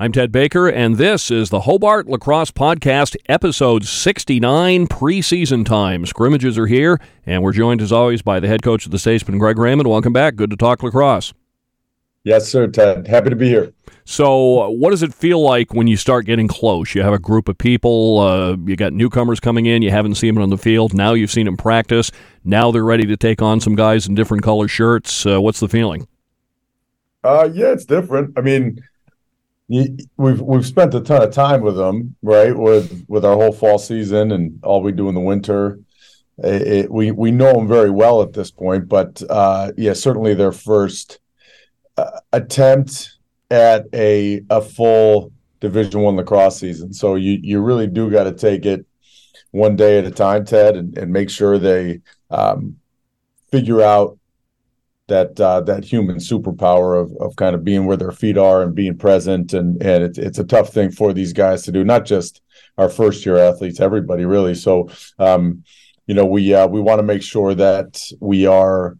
I'm Ted Baker, and this is the Hobart Lacrosse Podcast, episode 69, preseason time. Scrimmages are here, and we're joined as always by the head coach of the Statesmen, Greg Raymond. Welcome back. Good to talk lacrosse. Yes, sir, Ted. Happy to be here. So, what does it feel like when you start getting close? You have a group of people, uh, you got newcomers coming in, you haven't seen them on the field. Now you've seen them practice. Now they're ready to take on some guys in different color shirts. Uh, what's the feeling? Uh, yeah, it's different. I mean, we've we've spent a ton of time with them, right? With with our whole fall season and all we do in the winter. It, it, we we know them very well at this point, but uh, yeah, certainly their first uh, attempt at a a full Division One lacrosse season. So you you really do got to take it one day at a time, Ted, and, and make sure they um, figure out that uh, that human superpower of of kind of being where their feet are and being present. And and it's it's a tough thing for these guys to do not just our first year athletes everybody really. So um, you know we uh, we want to make sure that we are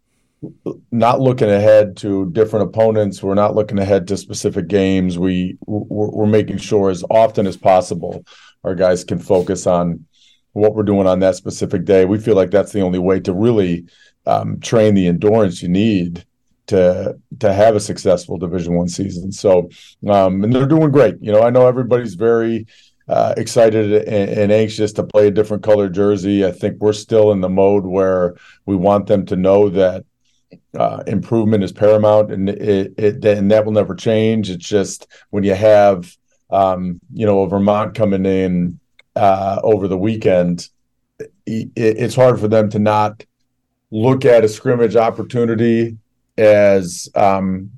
not looking ahead to different opponents. We're not looking ahead to specific games. We we're, we're making sure as often as possible our guys can focus on what we're doing on that specific day. We feel like that's the only way to really um, train the endurance you need to to have a successful Division One season. So, um, and they're doing great. You know, I know everybody's very uh, excited and, and, anxious to play a different color jersey. I think we're still in the mode where we want them to know that uh, improvement is paramount, and it, it and that will never change. It's just when you have um, you know a Vermont coming in uh, over the weekend, it, it's hard for them to not look at a scrimmage opportunity as um,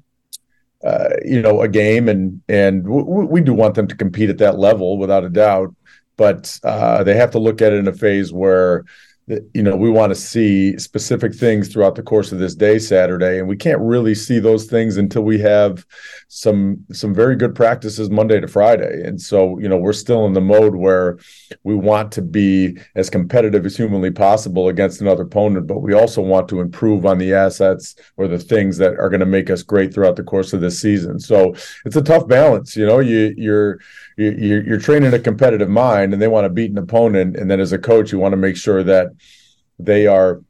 uh, you know a game, and and w- we do want them to compete at that level without a doubt. But uh, they have to look at it in a phase where you know we want to see specific things throughout the course of this day saturday and we can't really see those things until we have some some very good practices monday to friday. And so you know we're still in the mode where we want to be as competitive as humanly possible against another opponent but we also want to improve on the assets or the things that are going to make us great throughout the course of this season. So it's a tough balance you know you you're you're, you're training a competitive mind and they want to beat an opponent and then as a coach you want to make sure that they are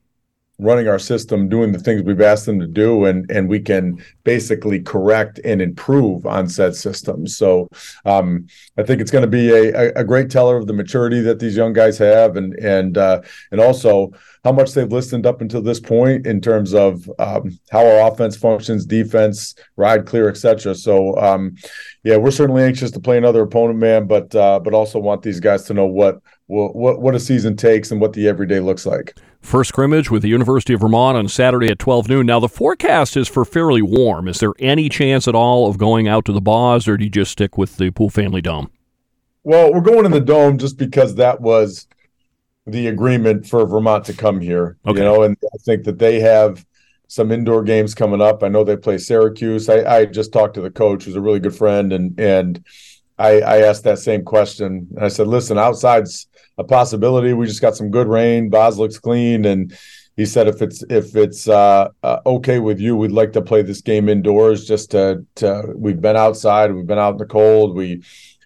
running our system, doing the things we've asked them to do, and and we can basically correct and improve on said systems. So um, I think it's going to be a, a great teller of the maturity that these young guys have, and and uh, and also how much they've listened up until this point in terms of um, how our offense functions, defense, ride clear, etc. So um, yeah, we're certainly anxious to play another opponent, man, but uh, but also want these guys to know what what what a season takes and what the everyday looks like. First scrimmage with the University of Vermont on Saturday at 12 noon. Now, the forecast is for fairly warm. Is there any chance at all of going out to the Boz, or do you just stick with the Pool Family Dome? Well, we're going in the Dome just because that was the agreement for Vermont to come here. Okay. You know, and I think that they have some indoor games coming up. I know they play Syracuse. I, I just talked to the coach, who's a really good friend, and and I, I asked that same question. And I said, listen, outside's a possibility. We just got some good rain. Boz looks clean, and he said if it's if it's uh, uh, okay with you, we'd like to play this game indoors. Just to, to we've been outside, we've been out in the cold. We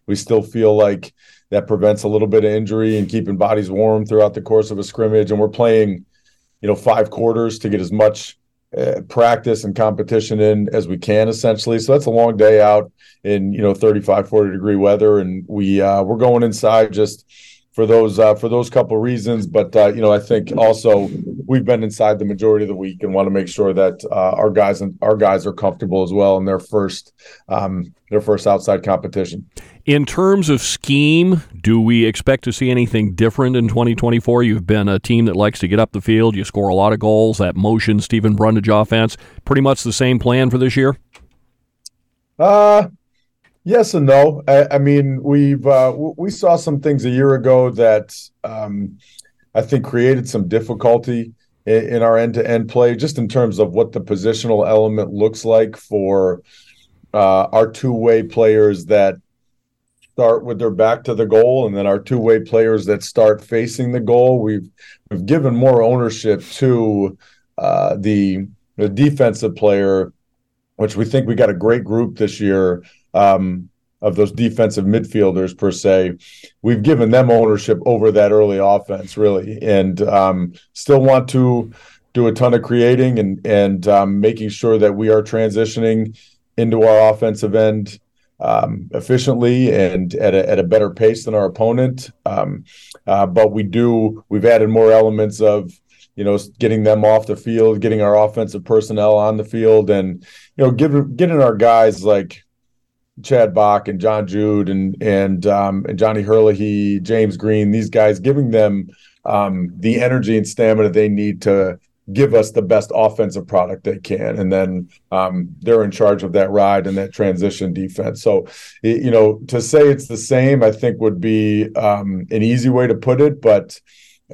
we still feel like that prevents a little bit of injury and keeping bodies warm throughout the course of a scrimmage. And we're playing, you know, five quarters to get as much uh, practice and competition in as we can essentially. So that's a long day out in you know 35 40 degree weather. And we uh, we're going inside just for those uh, for those couple reasons. But uh, you know, I think also we've been inside the majority of the week and want to make sure that uh, our guys and our guys are comfortable as well in their first um, their first outside competition. In terms of scheme, do we expect to see anything different in 2024? You've been a team that likes to get up the field. You score a lot of goals. That motion, Stephen Brundage offense, pretty much the same plan for this year. Uh Yes and no. I, I mean, we've uh, we saw some things a year ago that um, I think created some difficulty in, in our end-to-end play, just in terms of what the positional element looks like for uh, our two-way players that start with their back to the goal, and then our two-way players that start facing the goal. We've we've given more ownership to uh, the the defensive player, which we think we got a great group this year um, of those defensive midfielders per se, we've given them ownership over that early offense really, and um, still want to do a ton of creating and and um, making sure that we are transitioning into our offensive end um, efficiently and at a, at a better pace than our opponent. Um, uh, but we do we've added more elements of you know getting them off the field, getting our offensive personnel on the field, and you know giving getting our guys like Chad Bach and John Jude and and um, and Johnny Herlihy, James Green, these guys, giving them um, the energy and stamina they need to give us the best offensive product they can, and then um, they're in charge of that ride and that transition defense. So, you know, to say it's the same, I think would be um, an easy way to put it, but.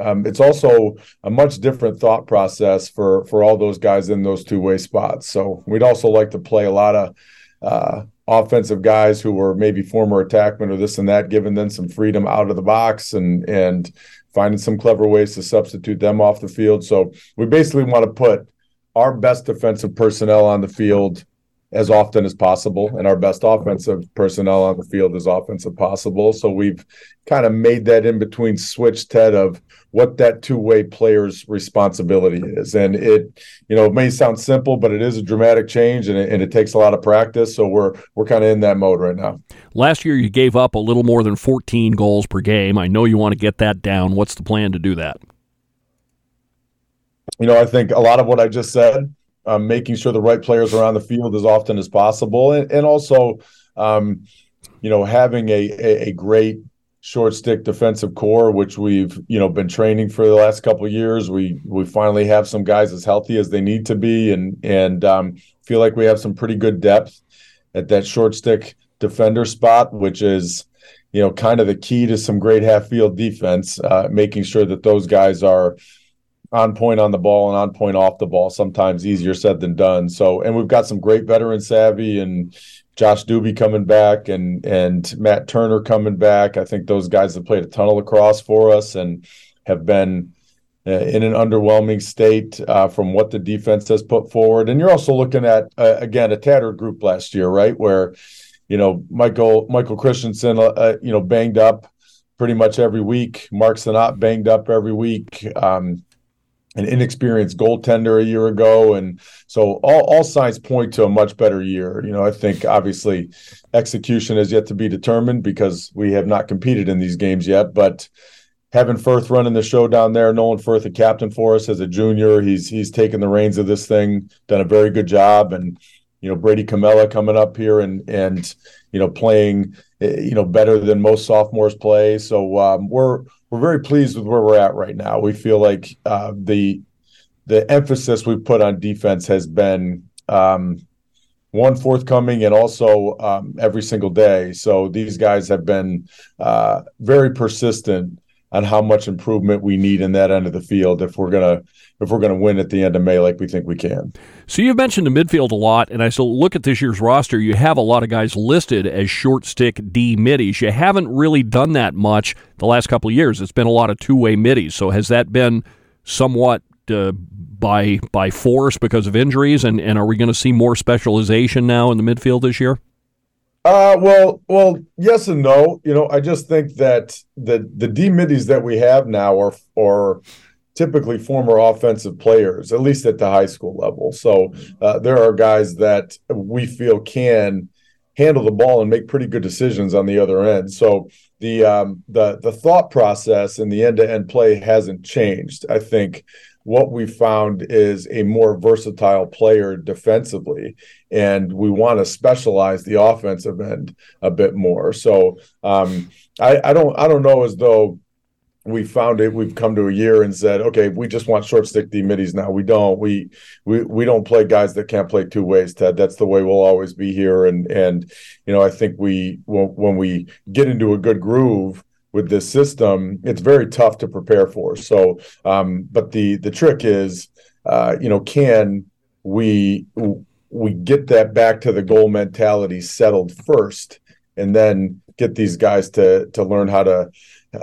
Um, it's also a much different thought process for for all those guys in those two way spots. So we'd also like to play a lot of uh, offensive guys who were maybe former attackmen or this and that, giving them some freedom out of the box and and finding some clever ways to substitute them off the field. So we basically want to put our best defensive personnel on the field as often as possible and our best offensive personnel on the field as offensive possible. So we've kind of made that in between switch Ted of what that two-way player's responsibility is. And it, you know, it may sound simple, but it is a dramatic change and it, and it takes a lot of practice. So we're we're kind of in that mode right now. Last year you gave up a little more than 14 goals per game. I know you want to get that down. What's the plan to do that? You know, I think a lot of what I just said um, making sure the right players are on the field as often as possible, and, and also, um, you know, having a, a, a great short stick defensive core, which we've you know been training for the last couple years. We we finally have some guys as healthy as they need to be, and and um, feel like we have some pretty good depth at that short stick defender spot, which is you know kind of the key to some great half field defense. Uh, making sure that those guys are on point on the ball and on point off the ball. Sometimes easier said than done. So, and we've got some great veteran savvy and Josh Doobie coming back and and Matt Turner coming back. I think those guys have played a ton of lacrosse for us and have been uh, in an underwhelming state uh, from what the defense has put forward. And you're also looking at uh, again a tattered group last year, right? Where you know Michael Michael Christensen, uh, uh, you know, banged up pretty much every week. Mark Sanat banged up every week. Um, an inexperienced goaltender a year ago, and so all, all signs point to a much better year. You know, I think obviously execution is yet to be determined because we have not competed in these games yet. But having Firth running the show down there, Nolan Firth, a captain for us as a junior, he's he's taken the reins of this thing, done a very good job, and you know Brady Camella coming up here and and you know playing you know better than most sophomores play. So um, we're we're very pleased with where we're at right now. We feel like uh, the the emphasis we've put on defense has been um, one forthcoming and also um, every single day. So these guys have been uh, very persistent on how much improvement we need in that end of the field if we're gonna if we're gonna win at the end of May like we think we can. So you've mentioned the midfield a lot, and I still look at this year's roster. You have a lot of guys listed as short stick D middies. You haven't really done that much the last couple of years. It's been a lot of two way middies. So has that been somewhat uh, by by force because of injuries? And, and are we going to see more specialization now in the midfield this year? Uh, well, well, yes and no. You know, I just think that the the D middies that we have now are are typically former offensive players, at least at the high school level. So uh, there are guys that we feel can handle the ball and make pretty good decisions on the other end. So the um, the the thought process and the end to end play hasn't changed. I think what we found is a more versatile player defensively, and we want to specialize the offensive end a bit more. So um, I, I don't I don't know as though we found it. We've come to a year and said okay we just want short stick d middies now. We don't. We we we don't play guys that can't play two ways ted. That's the way we'll always be here. And and you know i think we when, when we get into a good groove with this system, it's very tough to prepare for. So, um, but the the trick is, uh, you know, can we we get that back to the goal mentality settled first, and then get these guys to to learn how to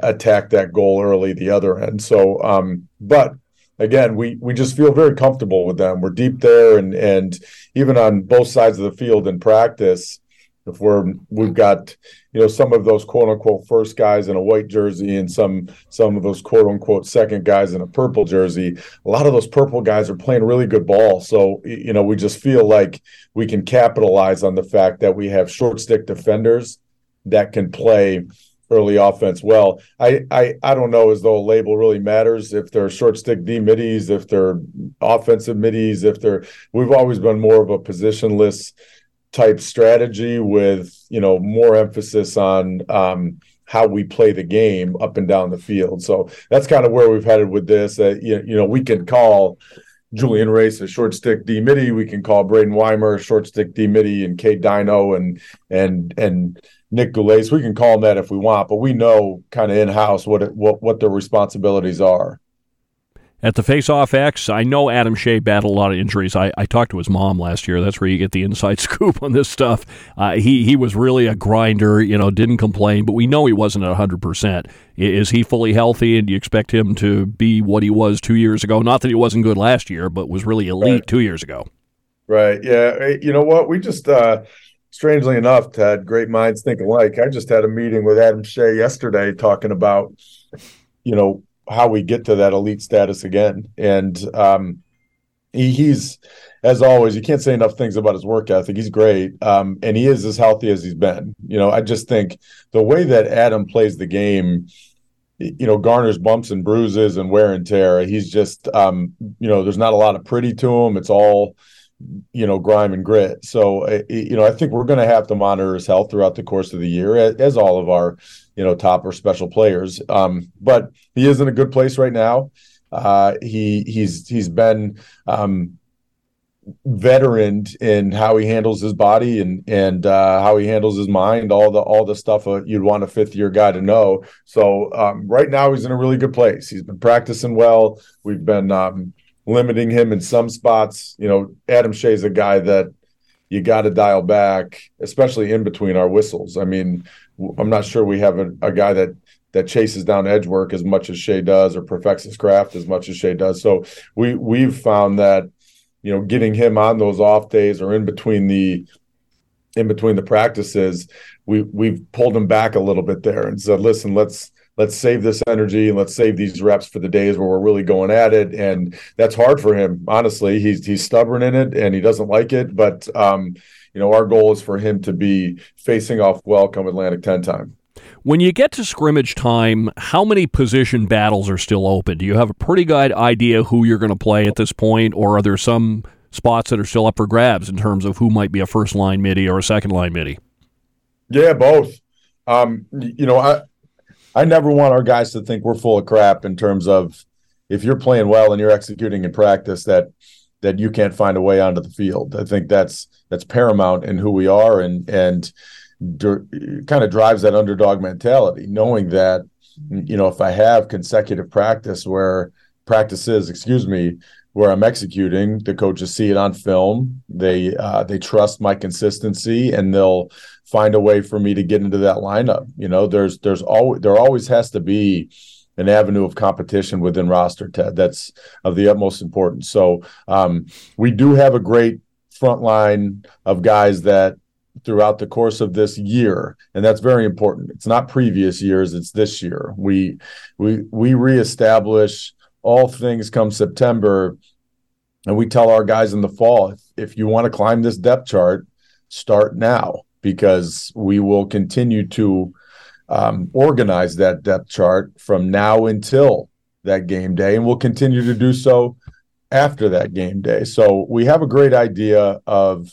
attack that goal early the other end. So, um, but again, we we just feel very comfortable with them. We're deep there, and and even on both sides of the field in practice if we're we've got you know some of those quote unquote first guys in a white jersey and some some of those quote unquote second guys in a purple jersey a lot of those purple guys are playing really good ball so you know we just feel like we can capitalize on the fact that we have short stick defenders that can play early offense well. I, I I don't know as though a label really matters if they're short stick D middies, if they're offensive middies, if they're we've always been more of a positionless type strategy with you know more emphasis on um, how we play the game up and down the field. So that's kind of where we've headed with this. Uh, you, know, we can call Julian Race a short stick D midi. We can call Braden Weimer a short stick D midi and Kate Dino and and and Nick Goulet. We can call them that if we want, but we know kind of in house what it, what what their responsibilities are. At the Face-Off X, I know Adam Shea battled a lot of injuries. I, I talked to his mom last year. That's where you get the inside scoop on this stuff. Uh, he he was really a grinder, you know, didn't complain, but we know he wasn't at 100%. Is he fully healthy, and do you expect him to be what he was two years ago? Not that he wasn't good last year, but was really elite right. two years ago. Right. Yeah. You know what? We just, uh, strangely enough, Ted, great minds think alike. I just had a meeting with Adam Shea yesterday talking about, you know, how we get to that elite status again. And um, he, he's, as always, you can't say enough things about his work ethic. He's great, um, and he is as healthy as he's been. You know, I just think the way that Adam plays the game, you know, garners bumps and bruises and wear and tear. He's just, um, you know, there's not a lot of pretty to him. It's all, you know, grime and grit. So, you know, I think we're going to have to monitor his health throughout the course of the year, as all of our you know top or special players. Um, but he is in a good place right now. Uh, he he's he's been um, veteran in how he handles his body and and uh, how he handles his mind. All the all the stuff uh, you'd want a fifth year guy to know. So um, right now he's in a really good place. He's been practicing well. We've been um, limiting him in some spots. You know, Adam Shea's a guy that you got to dial back, especially in between our whistles. I mean, I'm not sure we have a, a guy that that chases down edge work as much as Shea does or perfects his craft as much as Shea does. So we we've found that you know getting him on those off days or in between the in between the practices, we we've pulled him back a little bit there and said, listen, let's let's save this energy and let's save these reps for the days where we're really going at it. And that's hard for him, honestly. He's he's stubborn in it and he doesn't like it, but um, you know, our goal is for him to be facing off well come Atlantic 10 time. When you get to scrimmage time, how many position battles are still open? Do you have a pretty good idea who you're going to play at this point, or are there some spots that are still up for grabs in terms of who might be a first line midi or a second line midi? Yeah, both. Um, you know, I I never want our guys to think we're full of crap in terms of if you're playing well and you're executing in practice that that you can't find a way onto the field. I think that's that's paramount in who we are and and kind of drives that underdog mentality, knowing that you know if I have consecutive practice where practices, excuse me, where I'm executing, the coaches see it on film. They uh, they trust my consistency, and they'll find a way for me to get into that lineup. You know, there's there's always there always has to be an avenue of competition within roster, Ted. That's of the utmost importance. So um, we do have a great front line of guys that throughout the course of this year and that's very important it's not previous years it's this year we we we reestablish all things come september and we tell our guys in the fall if, if you want to climb this depth chart start now because we will continue to um, organize that depth chart from now until that game day and we'll continue to do so after that game day. So we have a great idea of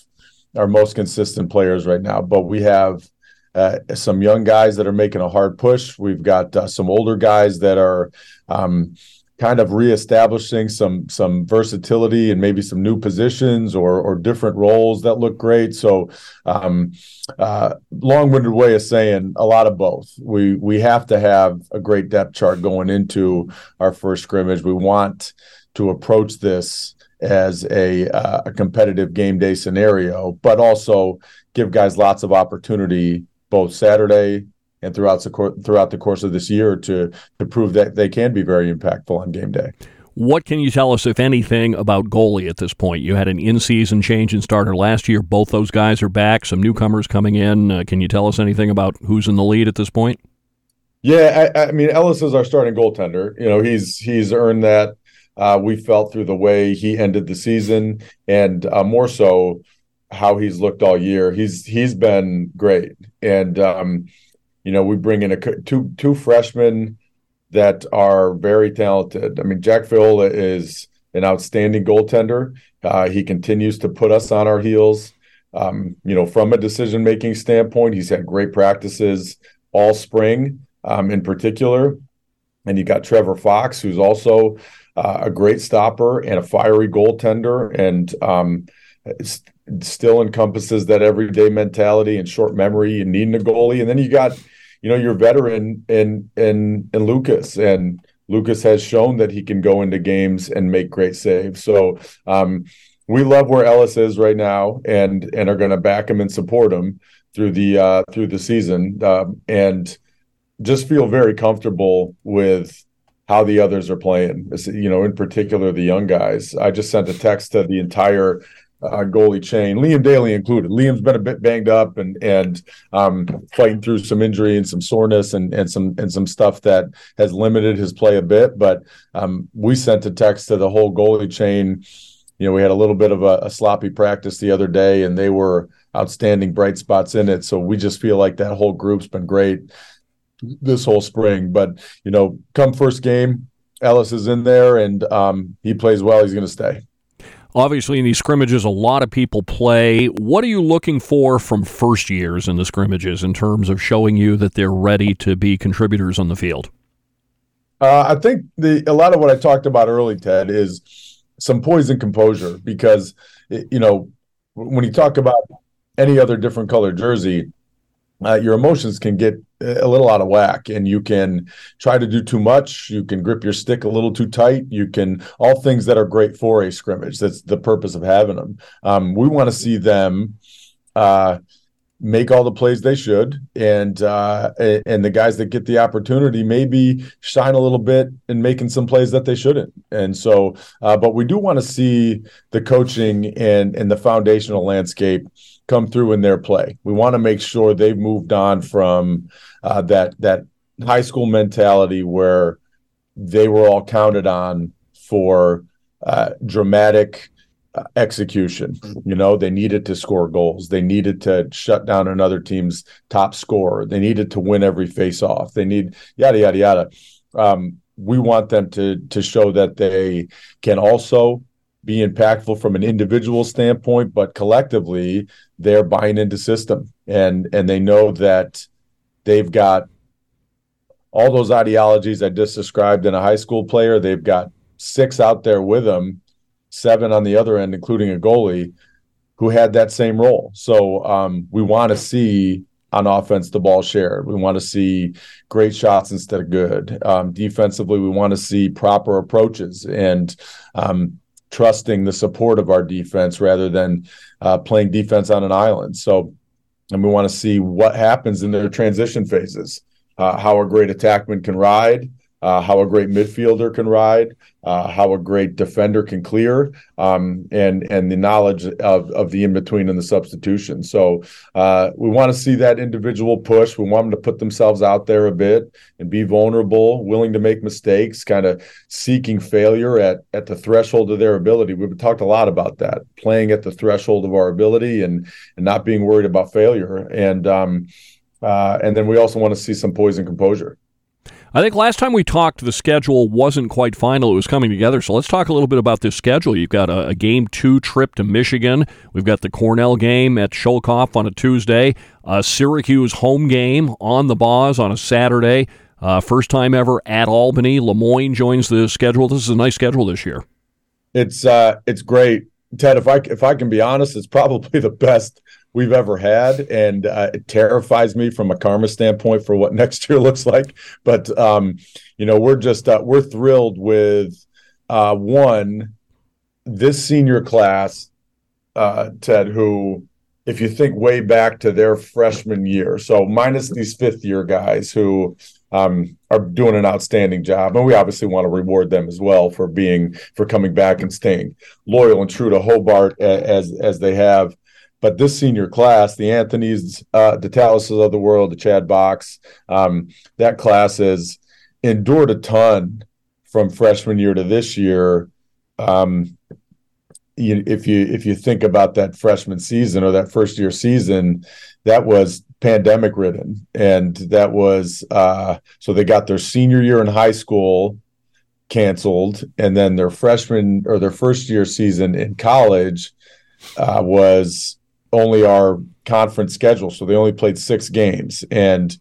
our most consistent players right now, but we have uh, some young guys that are making a hard push. We've got uh, some older guys that are um, kind of reestablishing some some versatility and maybe some new positions or or different roles that look great. So, um, uh, long-winded way of saying a lot of both. We we have to have a great depth chart going into our first scrimmage. We want to approach this as a, uh, a competitive game day scenario, but also give guys lots of opportunity both Saturday and throughout the throughout the course of this year to to prove that they can be very impactful on game day. What can you tell us, if anything, about goalie at this point? You had an in-season change in starter last year. Both those guys are back. Some newcomers coming in. Uh, can you tell us anything about who's in the lead at this point? Yeah, I, I mean Ellis is our starting goaltender. You know, he's he's earned that. Uh, we felt through the way he ended the season, and uh, more so how he's looked all year. He's he's been great, and um, you know we bring in a two two freshmen that are very talented. I mean, Jack Viola is an outstanding goaltender. Uh, he continues to put us on our heels. Um, you know, from a decision making standpoint, he's had great practices all spring, um, in particular. And you got Trevor Fox, who's also uh, a great stopper and a fiery goaltender, and um, still encompasses that everyday mentality and short memory and needing a goalie. And then you got, you know, your veteran in in in Lucas and Lucas has shown that he can go into games and make great saves. So um, we love where Ellis is right now, and and are going to back him and support him through the uh, through the season, uh, and just feel very comfortable with how the others are playing. You know, in particular the young guys. I just sent a text to the entire uh, goalie chain, Liam Daly included. Liam's been a bit banged up and and um, fighting through some injury and some soreness and and some and some stuff that has limited his play a bit. But um, we sent a text to the whole goalie chain. You know, we had a little bit of a, a sloppy practice the other day, and they were outstanding bright spots in it. So we just feel like that whole group's been great this whole spring. But you know, come first game, Ellis is in there and um, he plays well. He's going to stay. Obviously, in these scrimmages, a lot of people play. What are you looking for from first years in the scrimmages in terms of showing you that they're ready to be contributors on the field? Uh, I think the a lot of what I talked about early, Ted, is some poise and composure because you know when you talk about any other different color jersey, uh, your emotions can get a little out of whack and you can try to do too much. You can grip your stick a little too tight. You can all things that are great for a scrimmage. That's the purpose of having them um, we want to see them uh, make all the plays they should and uh, and the guys that get the opportunity maybe shine a little bit in making some plays that they shouldn't and so uh, but we do want to see the coaching and and the foundational landscape come through in their play. We want to make sure they've moved on from uh, that that high school mentality where they were all counted on for uh, dramatic execution. You know, they needed to score goals. They needed to shut down another team's top scorer. They needed to win every face-off. They need yada yada yada. Um, we want them to to show that they can also be impactful from an individual standpoint, but collectively they're buying into system and and they know that they've got all those ideologies I just described in a high school player. They've got six out there with them, seven on the other end, including a goalie who had that same role. So um, we want to see on offense the ball shared. We want to see great shots instead of good. Um, defensively, we want to see proper approaches and um, trusting the support of our defense rather than uh, playing defense on an island. So, and we want to see what happens in their transition phases, uh, how a great attackman can ride, uh, how a great midfielder can ride, uh, how a great defender can clear, um, and and the knowledge of of the in between and the substitution. So uh, we want to see that individual push. We want them to put themselves out there a bit and be vulnerable, willing to make mistakes, kind of seeking failure at at the threshold of their ability. We've talked a lot about that, playing at the threshold of our ability and and not being worried about failure. And um, uh, and then we also want to see some poise and composure. I think last time we talked, the schedule wasn't quite final. It was coming together. So let's talk a little bit about this schedule. You've got a, a game two trip to Michigan. We've got the Cornell game at Schoellkopf on a Tuesday, a Syracuse home game on the Boz on a Saturday. Uh, first time ever at Albany. Le Moyne joins the schedule. This is a nice schedule this year. It's uh, it's great, Ted. If I if I can be honest, it's probably the best we've ever had, and uh, it terrifies me from a karma standpoint for what next year looks like. But um, you know, we're just uh, we're thrilled with uh, one this senior class, uh, Ted, who. If you think way back to their freshman year, so minus these fifth year guys who um, are doing an outstanding job, and we obviously want to reward them as well for being for coming back and staying loyal and true to Hobart as as they have. But this senior class, the Anthony's, uh, the Taluses of the world, the Chad Box, um, that class has endured a ton from freshman year to this year. Um, you, if you if you think about that freshman season or that first year season, that was pandemic ridden, and that was uh, so they got their senior year in high school canceled, and then their freshman or their first year season in college uh, was only our conference schedule, so they only played six games, and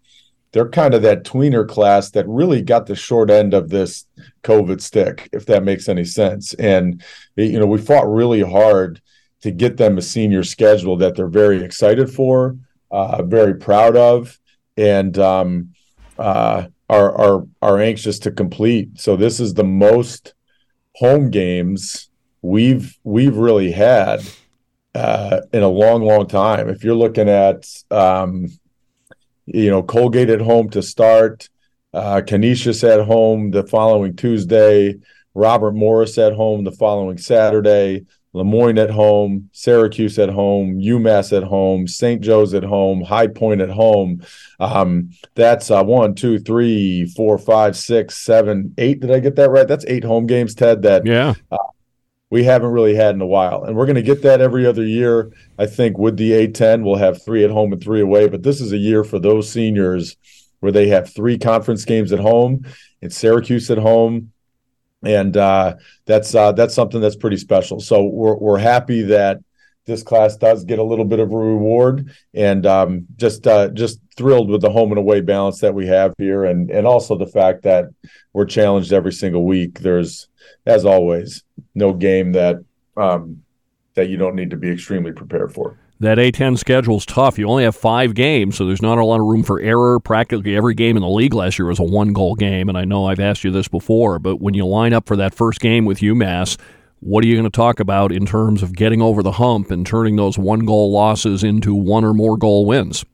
they're kind of that tweener class that really got the short end of this COVID stick, if that makes any sense. And you know, we fought really hard to get them a senior schedule that they're very excited for, uh, very proud of, and um, uh, are are are anxious to complete. So this is the most home games we've we've really had uh, in a long, long time. If you're looking at, um, you know, Colgate at home to start, uh, Canisius at home the following Tuesday, Robert Morris at home the following Saturday, Le Moyne at home, Syracuse at home, UMass at home, St. Joe's at home, High Point at home. Um, that's uh, one, two, three, four, five, six, seven, eight. Did I get that right? That's eight home games, Ted. That yeah. Uh, we haven't really had in a while. And we're going to get that every other year. I think with the A10, we'll have three at home and three away. But this is a year for those seniors where they have three conference games at home and Syracuse at home. And uh, that's uh, that's something that's pretty special. So we're we're happy that this class does get a little bit of a reward, and um, just uh, just thrilled with the home and away balance that we have here, and and also the fact that we're challenged every single week. There's as always, no game that um, that you don't need to be extremely prepared for. That A10 schedule is tough. You only have five games, so there's not a lot of room for error. Practically every game in the league last year was a one goal game, and I know I've asked you this before, but when you line up for that first game with UMass, what are you going to talk about in terms of getting over the hump and turning those one goal losses into one or more goal wins?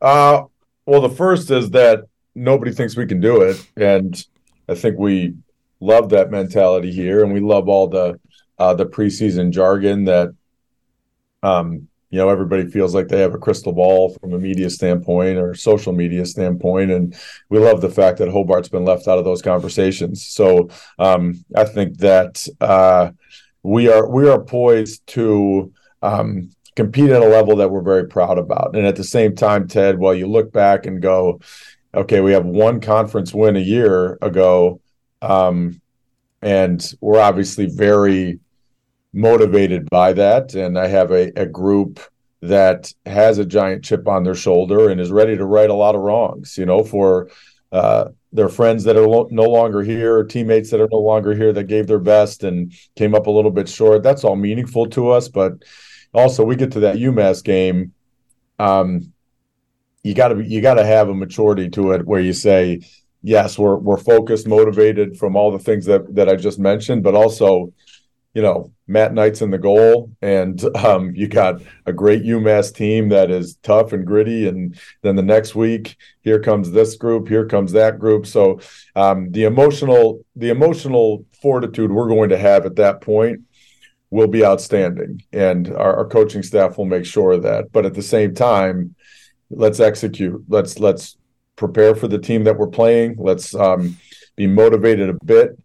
Uh, well, the first is that nobody thinks we can do it, and I think we love that mentality here, and we love all the uh, the preseason jargon that um, you know everybody feels like they have a crystal ball from a media standpoint or social media standpoint, and we love the fact that Hobart's been left out of those conversations. So um, I think that uh, we are we are poised to. Um, compete at a level that we're very proud about. And at the same time, Ted, while you look back and go, okay, we have one conference win a year ago, um, and we're obviously very motivated by that. And I have a, a group that has a giant chip on their shoulder and is ready to right a lot of wrongs, you know, for uh, their friends that are lo- no longer here, teammates that are no longer here that gave their best and came up a little bit short. That's all meaningful to us. But also, we get to that UMass game. Um, you got to you got to have a maturity to it where you say, yes, we're we're focused, motivated from all the things that that I just mentioned, but also, you know, Matt Knight's in the goal, and um, you got a great UMass team that is tough and gritty, and then the next week, here comes this group, here comes that group. So um, the emotional the emotional fortitude we're going to have at that point will be outstanding, and our, our coaching staff will make sure of that. But at the same time, let's execute. Let's let's prepare for the team that we're playing. Let's um, be motivated a bit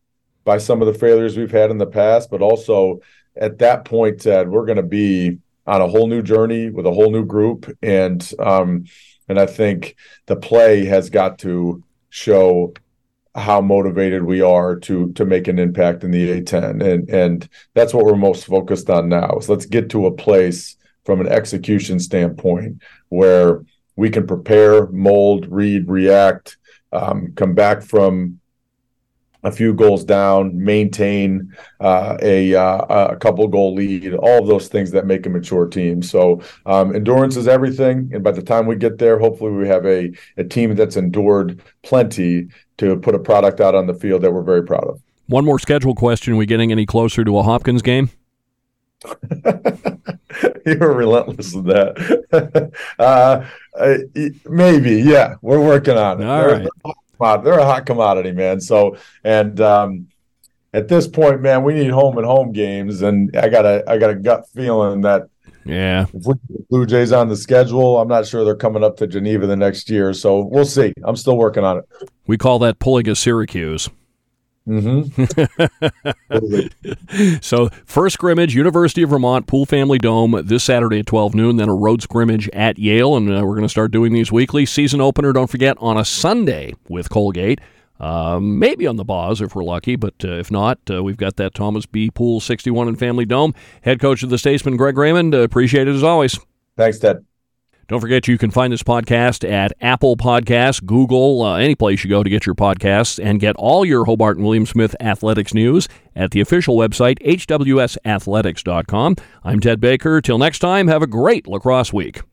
by some of the failures we've had in the past, but also at that point, Ted, we're going to be on a whole new journey with a whole new group, and um, and I think the play has got to show how motivated we are to to make an impact in the A10, and and that's what we're most focused on now. Is let's get to a place from an execution standpoint where we can prepare, mold, read, react, um, come back from a few goals down, maintain uh, a uh, a couple goal lead, all of those things that make a mature team. So um, endurance is everything, and by the time we get there, hopefully we have a a team that's endured plenty to put a product out on the field that we're very proud of. One more schedule question: Are we getting any closer to a Hopkins game? you were relentless with that. uh, maybe, yeah, we're working on it. All they're, right. they're a hot commodity, man. So, and um, at this point, man, we need home and home games, and I got a I got a gut feeling that Yeah. if we Blue Jays on the schedule, I'm not sure they're coming up to Geneva the next year. So we'll see. I'm still working on it. We call that pulling a Syracuse. Mm-hmm. So, first scrimmage, University of Vermont, Pool Family Dome this Saturday at 12 noon, then a road scrimmage at Yale, and uh, we're going to start doing these weekly. Season opener, don't forget, on a Sunday with Colgate. Uh, maybe on the Boz if we're lucky, but uh, if not, uh, we've got that Thomas B. Pool 61 and Family Dome. Head coach of the Statesmen, Greg Raymond. Uh, appreciate it as always. Thanks, Ted. Don't forget you can find this podcast at Apple Podcasts, Google, uh, any place you go to get your podcasts, and get all your Hobart and William Smith athletics news at the official website, hwsathletics.com. I'm Ted Baker. Till next time, have a great lacrosse week.